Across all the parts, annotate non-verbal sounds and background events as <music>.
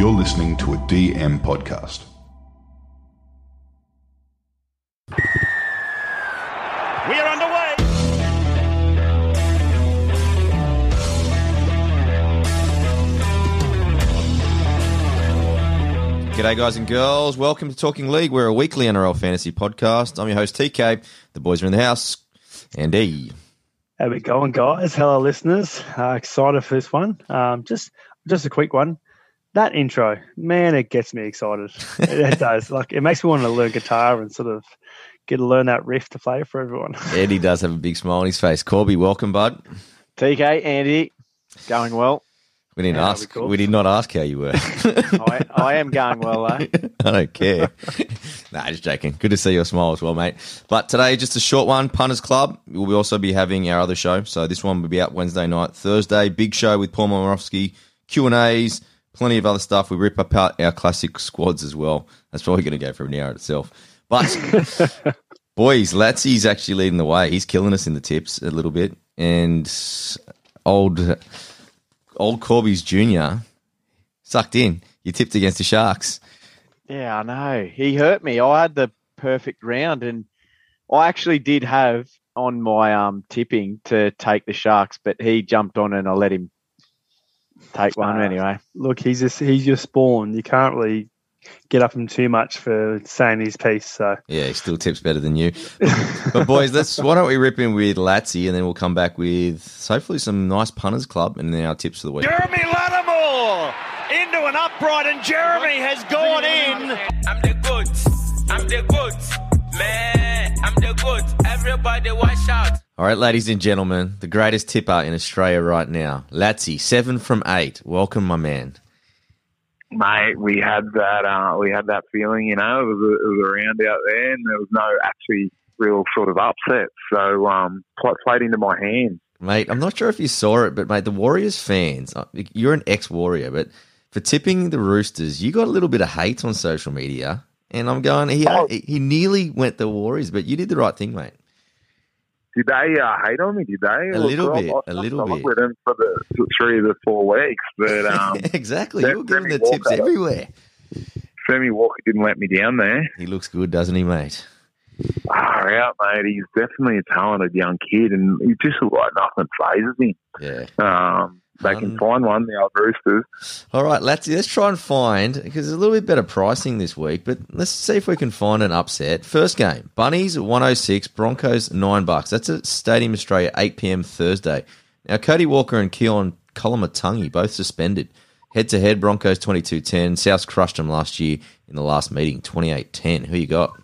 You're listening to a DM podcast. We are underway. G'day, guys and girls. Welcome to Talking League. We're a weekly NRL fantasy podcast. I'm your host, TK. The boys are in the house. Andy. How we going, guys? Hello, listeners. Uh, excited for this one. Um, just, just a quick one. That intro, man, it gets me excited. it, it <laughs> does. Like, it makes me want to learn guitar and sort of get to learn that riff to play for everyone. <laughs> Andy does have a big smile on his face. Corby, welcome, bud. TK, Andy, going well. We didn't Yeah, ask. that'd cool. We did not ask how you were. <laughs> I, I am going well, though. I don't care. nah, just joking. Good to see your smile as well, mate. But today, just a short one. Punters Club. We'll also be having our other show. So this one will be out Wednesday night, Thursday. Big show with Paul Momirovski, Q and A's, plenty of other stuff. We rip apart our classic squads as well. That's probably going to go for an hour itself. But <laughs> boys, Latsy's actually leading the way. He's killing us in the tips a little bit, and old old Corby's junior sucked in. You tipped against the Sharks. Yeah, I know. He hurt me. I had the perfect round, and I actually did have on my um tipping to take the Sharks, but he jumped on and I let him take one Ah. anyway. Look, he's just, he's your spawn. You can't really get up him too much for saying his piece. So, Yeah, he still tips better than you. <laughs> but boys, let's why don't we rip in with Latsy and then we'll come back with hopefully some nice punters club and then our tips for the week. Jeremy Latimore into an upright, and Jeremy has gone in. I'm the goods. I'm the goods. Man, I'm the goods. Everybody watch out. All right, ladies and gentlemen, the greatest tipper in Australia right now, Latsy, seven from eight. Welcome, my man. mate, we had that uh, we had that feeling, you know, it was a, it was a round out there, and there was no actually real sort of upset. So um, played into my hands. Mate, I'm not sure if you saw it, but mate, the Warriors fans, uh, you're an ex-Warrior, but for tipping the Roosters, you got a little bit of hate on social media. And I'm going, he, Oh. he nearly went the Warriors, but you did the right thing, mate. Did they uh, hate on me? Did they? A little bit, I- a little bit. with them for the three of the four weeks, but <laughs> um, exactly. You were giving the Remy tips Walker- everywhere. Femi Walker didn't let me down there. He looks good, doesn't he, mate? Far out, mate. He's definitely a talented young kid, and he just looks like nothing phases him. Yeah. Um, they Um, can find one, the old Roosters. All right, let's let's try and find because there's a little bit better pricing this week, but let's see if we can find an upset. First game, Bunnies 106, Broncos 9 bucks. That's at Stadium Australia 8 p.m. Thursday. Now Cody Walker and Keaon Koloamatangi both suspended. Head to head Broncos 22-10. Souths crushed them last year in the last meeting 28-10. Who you got?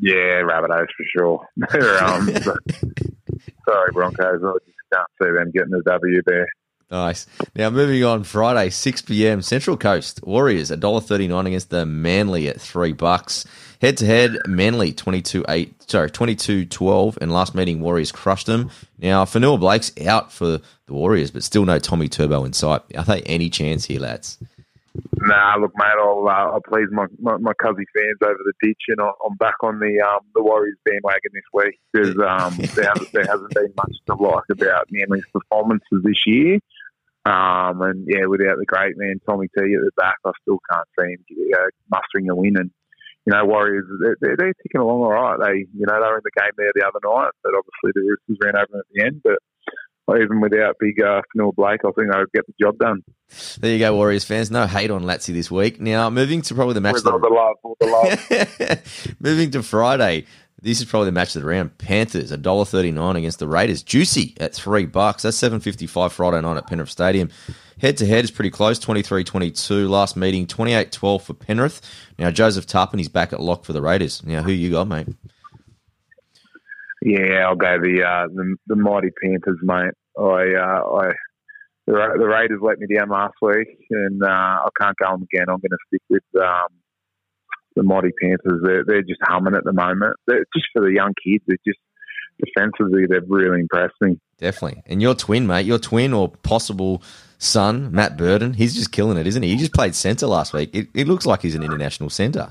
Yeah, Rabbitohs for sure. <laughs> Um, <laughs> sorry, Broncos. I just can't see them getting the W there. Nice. Now moving on, Friday, six PM, Central Coast Warriors $1.39 against the Manly at three bucks. Head to head, Manly 22-8, sorry, 22-12, and last meeting Warriors crushed them. Now Fonua Blake's out for the Warriors, but still no Tommy Turbo in sight. Are they any chance here, lads? Nah, look, mate, I'll, uh, I'll please my, my, my Cuzzy fans over the ditch, and I'll- I'm back on the um, the Warriors bandwagon this week because um, <laughs> there, hasn't, there hasn't been much to like about Manly's performances this year. Um, and yeah, without the great man Tommy T at the back, I still can't see him uh, mustering a win. And you know, Warriors they're, they're, they're ticking along all right. They you know they were in the game there the other night, but obviously the Roosters ran over at the end. But even without big uh, Fonua Blake, I think they would get the job done. There you go, Warriors fans. No hate on Latsy this week. Now moving to probably the match. With of all the love, all the love. <laughs> Moving to Friday. This is probably the match of the round. Panthers $1.39 against the Raiders. Juicy at three bucks. That's seven fifty five Friday night at Penrith Stadium. Head to head is pretty close, 23-22. Last meeting, 28-12 for Penrith. Now Joseph Tapine's back at lock for the Raiders. Now who you got, mate? Yeah, I'll go the uh, the, the mighty Panthers, mate. I uh, I the, the Raiders let me down last week, and uh, I can't go them again. I'm going to stick with um, the mighty Panthers. They're, they're just humming at the moment. They're, just for the young kids, they're just defensively, they've really impressed me. Definitely. And your twin, mate, your twin or possible son, Matt Burton, he's just killing it, isn't he? He just played centre last week. It, it looks like he's an international centre.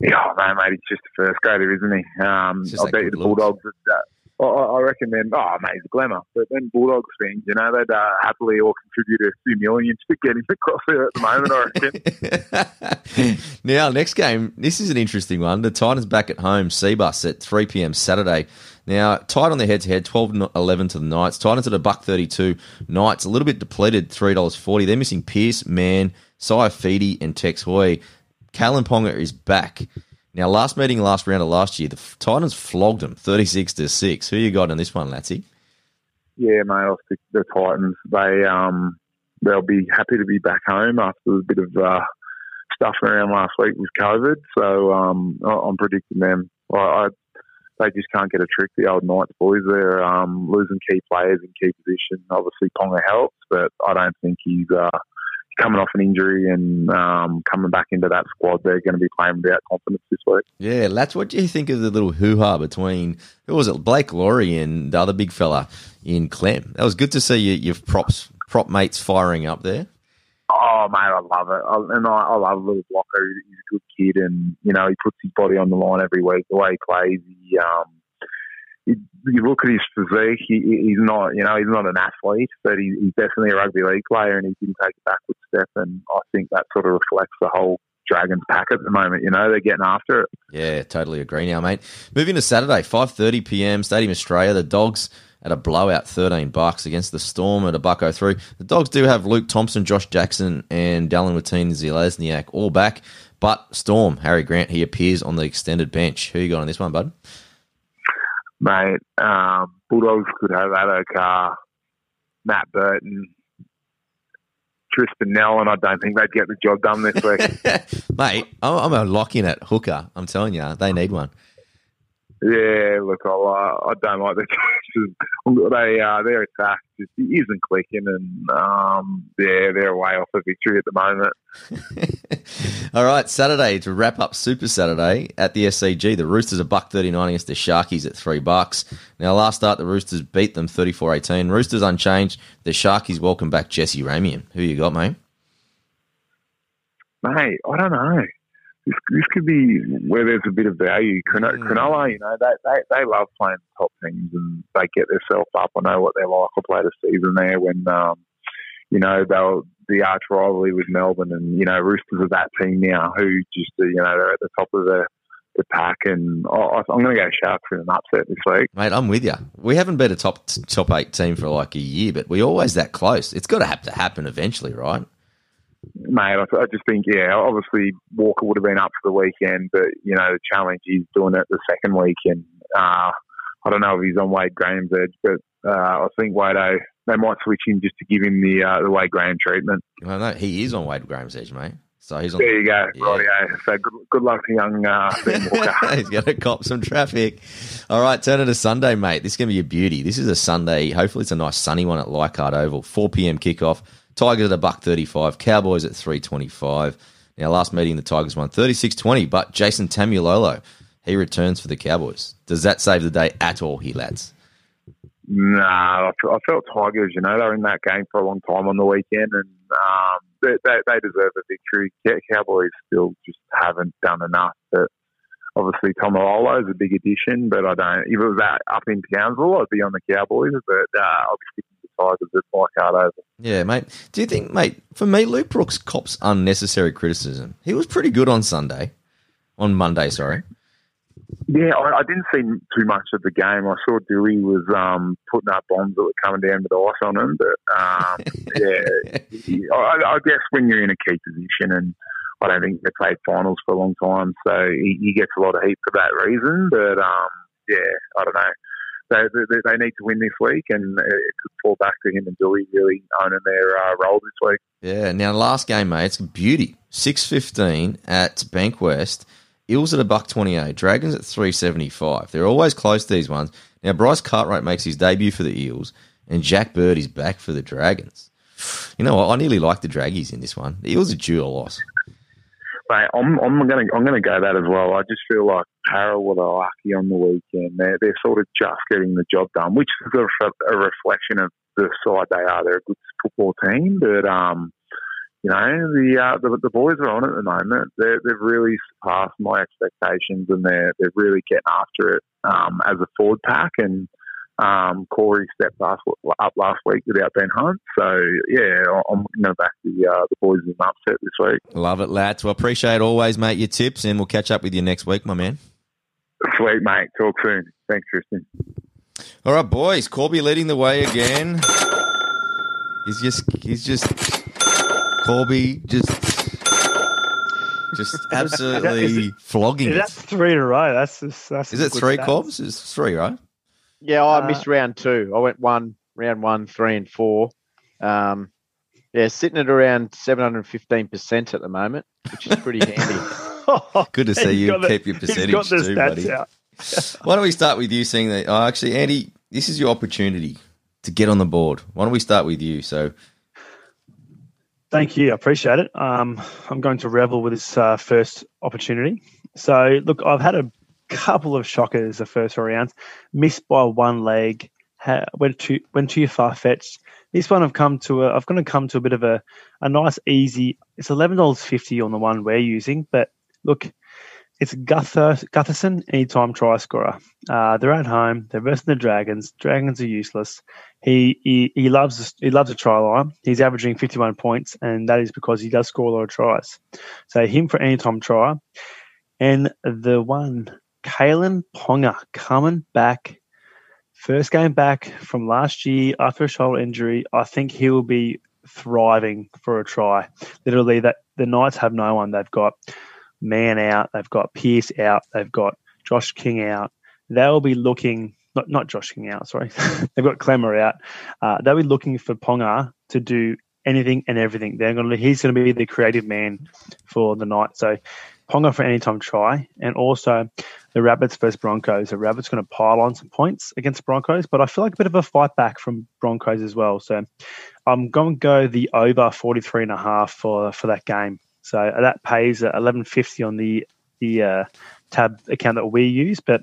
Yeah, oh, no, mate, he's just a first grader, isn't he? Um, I that bet you the looks. Bulldogs. Would, uh, I, reckon then, oh, mate, it's a glamour. But then Bulldogs fans, you know, they'd uh, happily all contribute a few million to get him across there at the moment, I reckon. <laughs> now, next game, this is an interesting one. The Titans back at home, Cbus at 3 p.m. Saturday. Now, tied on the head to head, 12 11 to the Knights. Titans at a buck 32. Knights a little bit depleted, $3.40. They're missing Pearce, Mann, Saifiti, and Tex Hoy. Kalyn Ponga is back. Now, last meeting, last round of last year, the Titans flogged them 36 to 6. Who you got in this one, Latsy? Yeah, mate, I'll stick the Titans. They, um, they'll be happy to be back home after a bit of uh, stuff around last week with COVID. So um, I'm predicting them. I, I, they just can't get a trick, the old Knights boys. They're um, losing key players in key position. Obviously, Ponga helps, but I don't think he's uh, coming off an injury and um, coming back into that squad. They're going to be playing without confidence this week. Yeah, Lats, what do you think of the little hoo ha between, who was it, Blake Lawrie and the other big fella in Clem? That was good to see you, your props, prop mates firing up there. Oh, mate, I love it. I, and I, I love little Blocker. He's a good kid, and you know he puts his body on the line every week. The way he plays, he, um, you, look at his physique. He, he's not, you know, he's not an athlete, but he, he's definitely a rugby league player, and he didn't take a backward step. And I think that sort of reflects the whole Dragons pack at the moment. You know, they're getting after it. Yeah, totally agree now, mate. Moving to Saturday, 5.30 p.m., Stadium Australia. The Dogs at a blowout, 13 bucks against the Storm at a buck 03. The Dogs do have Luke Thompson, Josh Jackson, and Dallin Watene Zelezniak all back. But Storm, Harry Grant, he appears on the extended bench. Who you got on this one, bud? Mate, um, Bulldogs could have Addo-Carr, Matt Burton, Tristan Nell, and I don't think they'd get the job done this week. <laughs> mate, I'm, I'm a lock in at hooker. I'm telling you, they need one. Yeah, look, uh, I don't like the <laughs> choices. They, uh, their attack just isn't clicking, and um, yeah, they're way off a victory at the moment. <laughs> All right, Saturday to wrap up Super Saturday at the SCG. The Roosters are buck thirty nine against the Sharkies at three bucks. Now, last start the Roosters beat them 34-18. Roosters unchanged. The Sharkies welcome back Jesse Ramien. Who you got, mate? Mate, I don't know. This, this could be where there's a bit of value. Cronulla, Mm. Cronulla you know, they, they, they love playing the top teams and they get themselves up. I know what they're like. I played a season there when, um, you know, they were the arch rivalry with Melbourne and, you know, Roosters are that team now who just, uh, you know, they're at the top of the, the pack. And I- I'm going to go Sharks in an upset this week. Mate, I'm with you. We haven't been a top top eight team for like a year, but we're always that close. It's got to have to happen eventually, right? Mate, I, I just think, yeah, obviously Walker would have been up for the weekend, but, you know, the challenge is doing it the second weekend. Uh, I don't know if he's on Wade Graham's edge, but uh, I think Wado, they might switch him just to give him the uh, the Wade Graham treatment. Well, no, he is on Wade Graham's edge, mate. So he's on. There you go. Yeah. Rightio. So good, good luck to young uh, Ben <laughs> Walker. He's going to cop some traffic. All right, turn it to Sunday, mate. This is going to be a beauty. This is a Sunday. Hopefully, it's a nice sunny one at Leichhardt Oval. 4 p.m. kickoff. Tigers at a buck 35. Cowboys at 325. Now, last meeting, the Tigers won 36 20, but Jason Taumalolo, he returns for the Cowboys. Does that save the day at all, here, lads? Nah, I, felt Tigers. You know, they were in that game for a long time on the weekend, and um, they, they, they deserve a victory. Cow- Cowboys still just haven't done enough. But obviously, Taumalolo is a big addition. But I don't. If it was that up in Townsville, I'd be on the Cowboys. But uh, I'll be Tigers at Leichhardt Oval. Yeah, mate. Do you think, mate, for me, Luke Brooks cops unnecessary criticism. He was pretty good on Sunday. On Monday, sorry. Yeah, I, I didn't see too much of the game. I saw Dewey was um, putting up bombs that were coming down with ice on him. But um, <laughs> yeah, I, I guess when you're in a key position, and I don't think they played finals for a long time, so he, he gets a lot of heat for that reason. But um, yeah, I don't know. They, they, they need to win this week, and it could fall back to him and Dewey really owning their uh, role this week. Yeah. Now, last game, mate, it's beauty. Six fifteen at Bankwest. Eels at a buck twenty eight. Dragons at three seventy five. They're always close. These ones. Now, Bryce Cartwright makes his debut for the Eels, and Jack Bird is back for the Dragons. You know what? I nearly like the Draggies in this one. The Eels are due a loss. I'm I'm gonna I'm gonna go that as well. I just feel like Para were lucky on the weekend. They're they're sort of just getting the job done, which is a, a reflection of the side they are. They're a good football team, but um, you know the uh, the, the boys are on at the moment. They're, they've really surpassed my expectations, and they're they're really getting after it um, as a forward pack. And Um, Corey stepped last, up last week without Ben Hunt. So, yeah, I'm going to back the, uh, the boys in the upset this week. Love it, lads. Well, appreciate always, mate, your tips, and we'll catch up with you next week, my man. Sweet, mate. Talk soon. Thanks, Tristan. All right, boys. Corby leading the way again. He's just, he's just, Corby just, just <laughs> absolutely flogging Yeah, it. that's three in a row. That's just, that's Is it three, stats. Corbs? It's three, right? Yeah, I Uh, missed round two. I went one, round one, three, and four. Um, yeah, sitting at around 715% at the moment, which is pretty handy. <laughs> Good to <laughs> see you got the- keep your he's percentage got the too, stats buddy. out. <laughs> Why don't we start with you seeing that? Oh, actually, Andy, this is your opportunity to get on the board. Why don't we start with you? So, Thank you. I appreciate it. Um, I'm going to revel with this uh, first opportunity. So, look, I've had a couple of shockers the first four rounds. Missed by one leg. Ha- went to went too far fetched. This one I've come to. A, I've going to come to a bit of a, a nice easy. It's eleven dollars fifty on the one we're using, but look, it's Guther, Gutherson anytime try scorer. Uh, they're at home. They're versus the Dragons. Dragons are useless. He he, he loves he loves a try line. He's averaging 51 points, and that is because he does score a lot of tries. So him for anytime try, and the one Kalyn Ponga coming back, first game back from last year after a shoulder injury. I think he will be thriving for a try. Literally, that the Knights have no one. They've got Man out. They've got Pierce out. They've got Josh King out. They'll be looking not not Josh King out. Sorry, <laughs> they've got Clemmer out. Uh, they'll be looking for Ponga to do anything and everything. They're going to he's going to be the creative man for the night. So Ponga for any time try, and also the Rabbits versus Broncos. The Rabbits going to pile on some points against Broncos, but I feel like a bit of a fight back from Broncos as well. So I'm going to go the over 43 and a half for for that game. So that pays 11.50 on the the uh, tab account that we use, but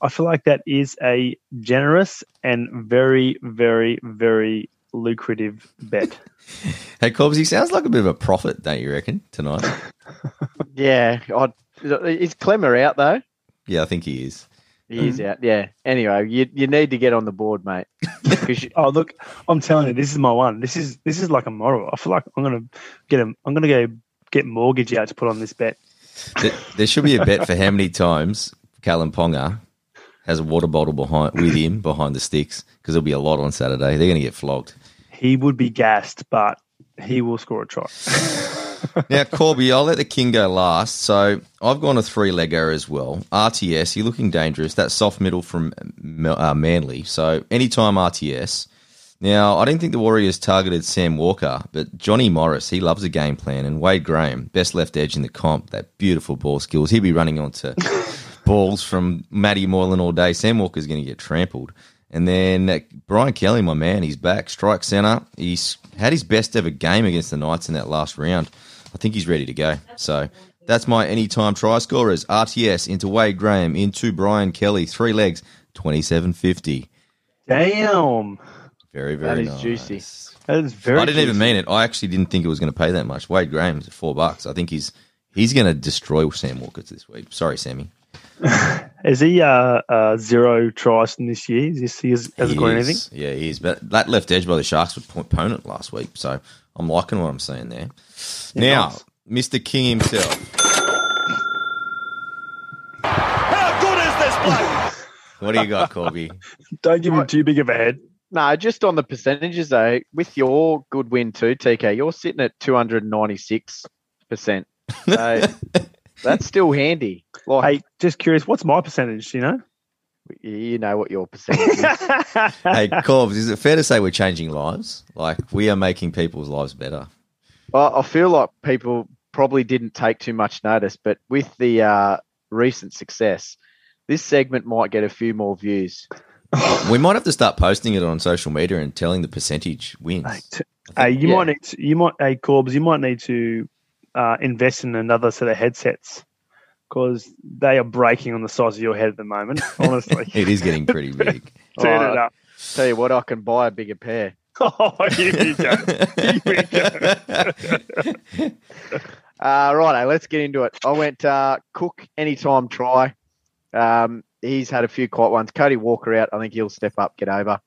I feel like that is a generous and very, very, very lucrative bet. <laughs> hey, Corbs, he sounds like a bit of a prophet, don't you reckon, tonight? <laughs> yeah, I, is Clemmer out though? Yeah, I think he is. He um, is out. Yeah. Anyway, you you need to get on the board, mate. <laughs> 'Cause you- Oh, look, I'm telling you, this is my one. This is this is like a moral. I feel like I'm gonna get him. I'm gonna go get mortgage out to put on this bet. There, there should be a bet for how many times Kalyn Ponga has a water bottle behind with him behind the sticks because there'll be a lot on Saturday. They're going to get flogged. He would be gassed, but he will score a try. <laughs> Now, Corby, I'll let the king go last. So I've gone a three legger as well. RTS, you're looking dangerous. That soft middle from uh, Manly. So anytime RTS. Now, I didn't think the Warriors targeted Sam Walker, but Johnny Morris, he loves a game plan. And Wade Graham, best left edge in the comp, that beautiful ball skills. He'll be running onto <laughs> balls from Matty Moylan all day. Sam Walker's going to get trampled. And then uh, Brian Kelly, my man, he's back. Strike centre. He's had his best ever game against the Knights in that last round. I think he's ready to go. So that's my anytime try scorers. RTS into Wade Graham, into Brian Kelly, three legs, twenty seven fifty. Damn, Very, very is nice. juicy. that is very. I didn't even mean it. I actually didn't think it was going to pay that much. Wade Graham's at four bucks. I think he's he's going to destroy Sam Walker this week. Sorry, Sammy. <laughs> Is he uh, uh, zero tries in this year? Is this, he has, hasn't He got is. anything? Yeah, he is. But that left edge by the Sharks was po- opponent last week, so I'm liking what I'm seeing there. now, nice. Mr. King himself. How good is this bloke? What do you got, Corby? <laughs> Don't give him too big of a head. no, just on the percentages though, with your good win too, TK, you're sitting at two hundred and ninety six percent. So <laughs> that's still handy. Like Hey, just curious, what's my percentage? You know, you know what your percentage is. <laughs> hey, Corbs, is it fair to say we're changing lives? Like we are making people's lives better. I, I feel like people probably didn't take too much notice, but with the uh, recent success, this segment might get a few more views. <laughs> We might have to start posting it on social media and telling the percentage wins. Hey, t- hey, you yeah. might need to, you might, hey, Corbs, you might need to uh, invest in another set of headsets because they are breaking on the size of your head at the moment. <laughs> Honestly, It is getting pretty <laughs> big. turn Oh, it up. Tell you what, I can buy a bigger pair. <laughs> Oh, here we go. Here we go. Uh, righto, let's get into it. I went uh, Cook anytime try. Um, he's had a few quiet ones. Cody Walker out. I think he'll step up, get over.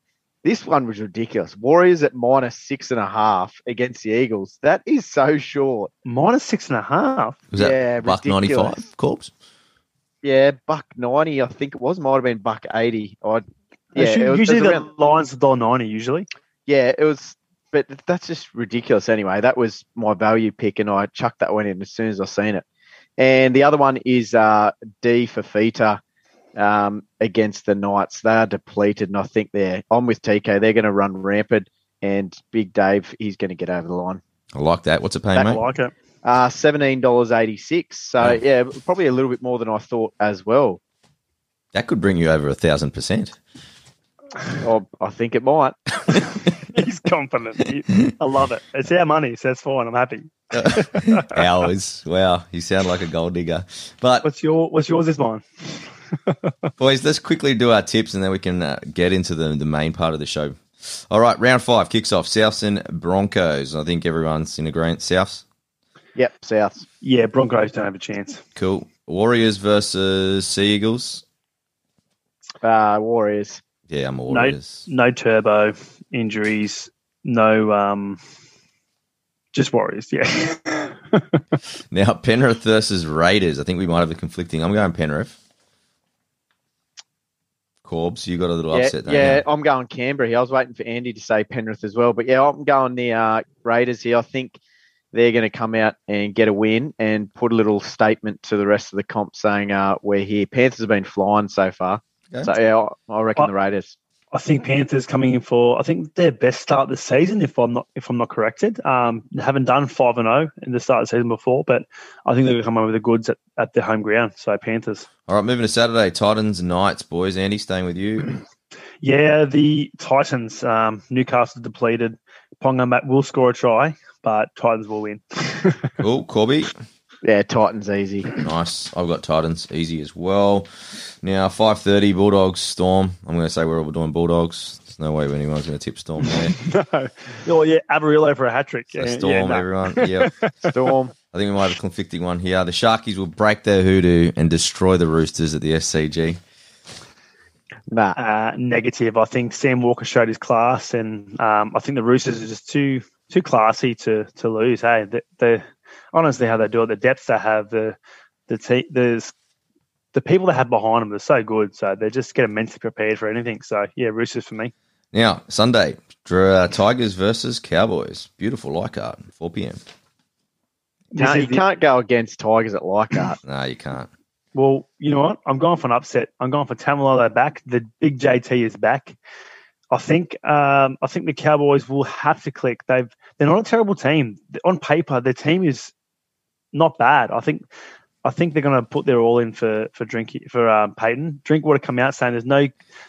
This one was ridiculous. Warriors at minus six and a half against the Eagles. That is so short. Minus six and a half. Was that Yeah, buck ninety five Corbs. Yeah, buck ninety. I think it was. Might have been buck eighty. I, yeah, Usually, it was, usually it was the around- lines are dollar ninety. Usually, yeah, it was. But that's just ridiculous. Anyway, that was my value pick, and I chucked that one in as soon as I seen it. And the other one is uh, D for Fita um, against the Knights. They are depleted, and I think they're. I'm with TK. They're going to run rampant, and Big Dave, he's going to get over the line. I like that. What's it paying, I mate? like it. Uh, seventeen dollars eighty six. So yeah, probably a little bit more than I thought as well. That could bring you over a thousand percent. Oh, I think it might. <laughs> <laughs> He's confident. He- I love it. It's our money, so it's fine. I'm happy. <laughs> Hours. Wow, you sound like a gold digger. But What's your What's yours? Is mine. <laughs> boys, let's quickly do our tips, and then we can uh, get into the the main part of the show. All right, round five kicks off. Souths and Broncos. I think everyone's in agreement. Souths. Yep, Souths. Yeah, Broncos don't have a chance. Cool. Warriors versus Sea Eagles. Uh, Warriors. Yeah, I'm a No, Warriors. no turbo injuries. No, um, just Warriors. Yeah. <laughs> Now Penrith versus Raiders. I think we might have a conflicting. I'm going Penrith. Corbs, you got a little Yeah, upset. don't yeah, you? I'm going Canberra here. I was waiting for Andy to say Penrith as well, but yeah, I'm going the uh, Raiders here. I think they're going to come out and get a win and put a little statement to the rest of the comp saying uh, we're here. Panthers have been flying so far, Okay. so yeah, I, I reckon Uh, the Raiders. I think Panthers coming in for I think their best start this season. If I'm not if I'm not corrected, um, haven't done five and zero in the start of the season before, but I think they're going to come over the goods at, at their home ground. So Panthers. All right, moving to Saturday. Titans Knights, boys. Andy, staying with you. <clears throat> Yeah, the Titans, um, Newcastle depleted. Ponga Matt will score a try, but Titans will win. <laughs> Cool. Corby. Yeah, Titans easy. <clears throat> Nice. I've got Titans easy as well. Now five thirty Bulldogs Storm. I'm going to say we're all doing Bulldogs. There's no way anyone's going to tip Storm there. <laughs> no. Oh yeah, Avarillo for a hat trick. So Yeah, Storm, yeah, no. everyone. Yeah, <laughs> Storm. I think we might have a conflicting one here. The Sharkies will break their hoodoo and destroy the Roosters at the SCG. nah. uh, negative. I think Sam Walker showed his class, and um, I think the Roosters are just too too classy to to lose. Hey, the, the honestly how they do it, the depth they have, the the te- there's the people they have behind them, they're so good. So they just get immensely prepared for anything. So yeah, Roosters for me. Now Sunday, uh, Tigers versus Cowboys. Beautiful Leichhardt, 4 p.m. This you the- can't go against Tigers at Leichhardt. <laughs> No, you can't. Well, you know what? I'm going for an upset. I'm going for Taumalolo back. The big JT is back. I think um, I think the Cowboys will have to click. They've they're not a terrible team on paper. Their team is not bad. I think I think they're going to put their all in for for drink for um, Peyton. Drinkwater come out saying there's no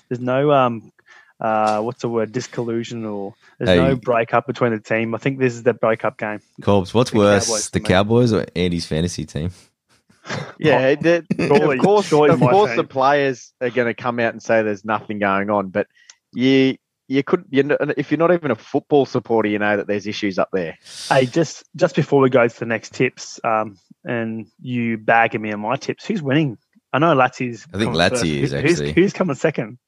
there's no um uh what's the word discollusion or there's Hey. no breakup between the team. I think this is the breakup game. Corbs, what's The worse, Cowboys the. Cowboys or Andy's fantasy team? Yeah, <laughs> the- Surely- of course, of course, the players are going to come out and say there's nothing going on. But you, you could, you know, if you're not even a football supporter, you know that there's issues up there. Hey, just just before we go to the next tips, um, and you bagging me on my tips, who's winning? I know Latsy's. I think coming Latsy is, Who's- actually. Who's, coming second?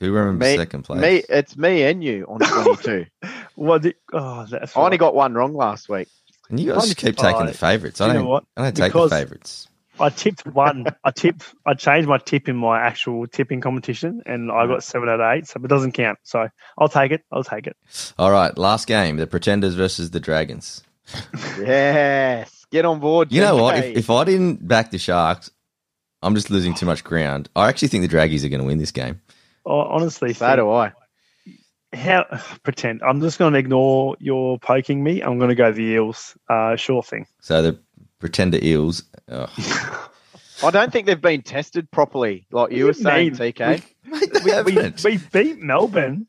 Who remembers Me- second place? Me, it's me and you on 22. <laughs> What? Did, oh, that's. I only right. got one wrong last week. and you guys I'm- keep taking oh, the favourites. I don't. what? I don't take Because- the favourites. I tipped one. I tipped. I changed my tip in my actual tipping competition, and I got seven out of eight, so it doesn't count. So I'll take it. I'll take it. All right, last game: the Pretenders versus the Dragons. Yes, get on board. You know what? If, if I didn't back the Sharks, I'm just losing too much ground. I actually think the Draggies are going to win this game. Oh, honestly, so Steve, do I. how pretend? I'm just going to ignore your poking me. I'm going to go the Eels. Uh, sure thing. So the Pretender Eels. ugh. <laughs> I don't think they've been tested properly, like you were saying, Mate, TK. Mate, we, we, we beat Melbourne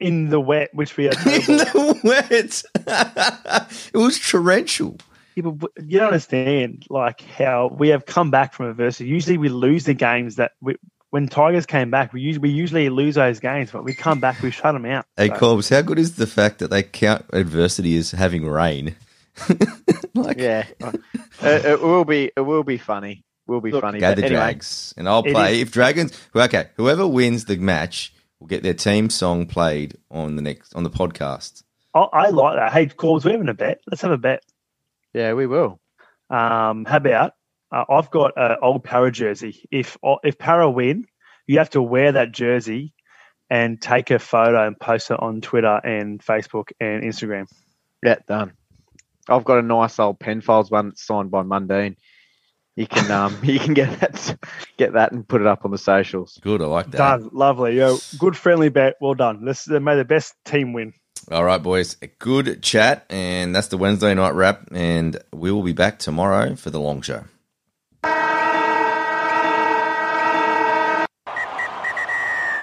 in the wet, which we are in the <laughs> wet. <laughs> it was torrential. Yeah, but you don't understand like how we have come back from adversity. Usually we lose the games that we, when Tigers came back, we usually we usually lose those games, but we come back, we shut them out. Hey, So, Corbs, how good is the fact that they count adversity as having rain? <laughs> like, Yeah, it, it will be. It will be funny. will be Look, funny. Go the anyway, Drags, and I'll play is- if Dragons. Okay, whoever wins the match will get their team song played on the next on the podcast. I, I like that. Hey, Corbs, we're having a bet. Let's have a bet. yeah, we will. Um, how about uh, I've got an old Para jersey. If if Para win, you have to wear that jersey and take a photo and post it on Twitter and Facebook and Instagram. Yeah, done. I've got a nice old Penfolds one that's signed by Mundine. You can um <laughs> you can get that get that and put it up on the socials. Good, I like that. Done. Lovely. Yo, good friendly bet. Well done. Let's uh, may the best team win. All right, boys. A good chat, and that's the Wednesday night wrap. And we will be back tomorrow for the long show.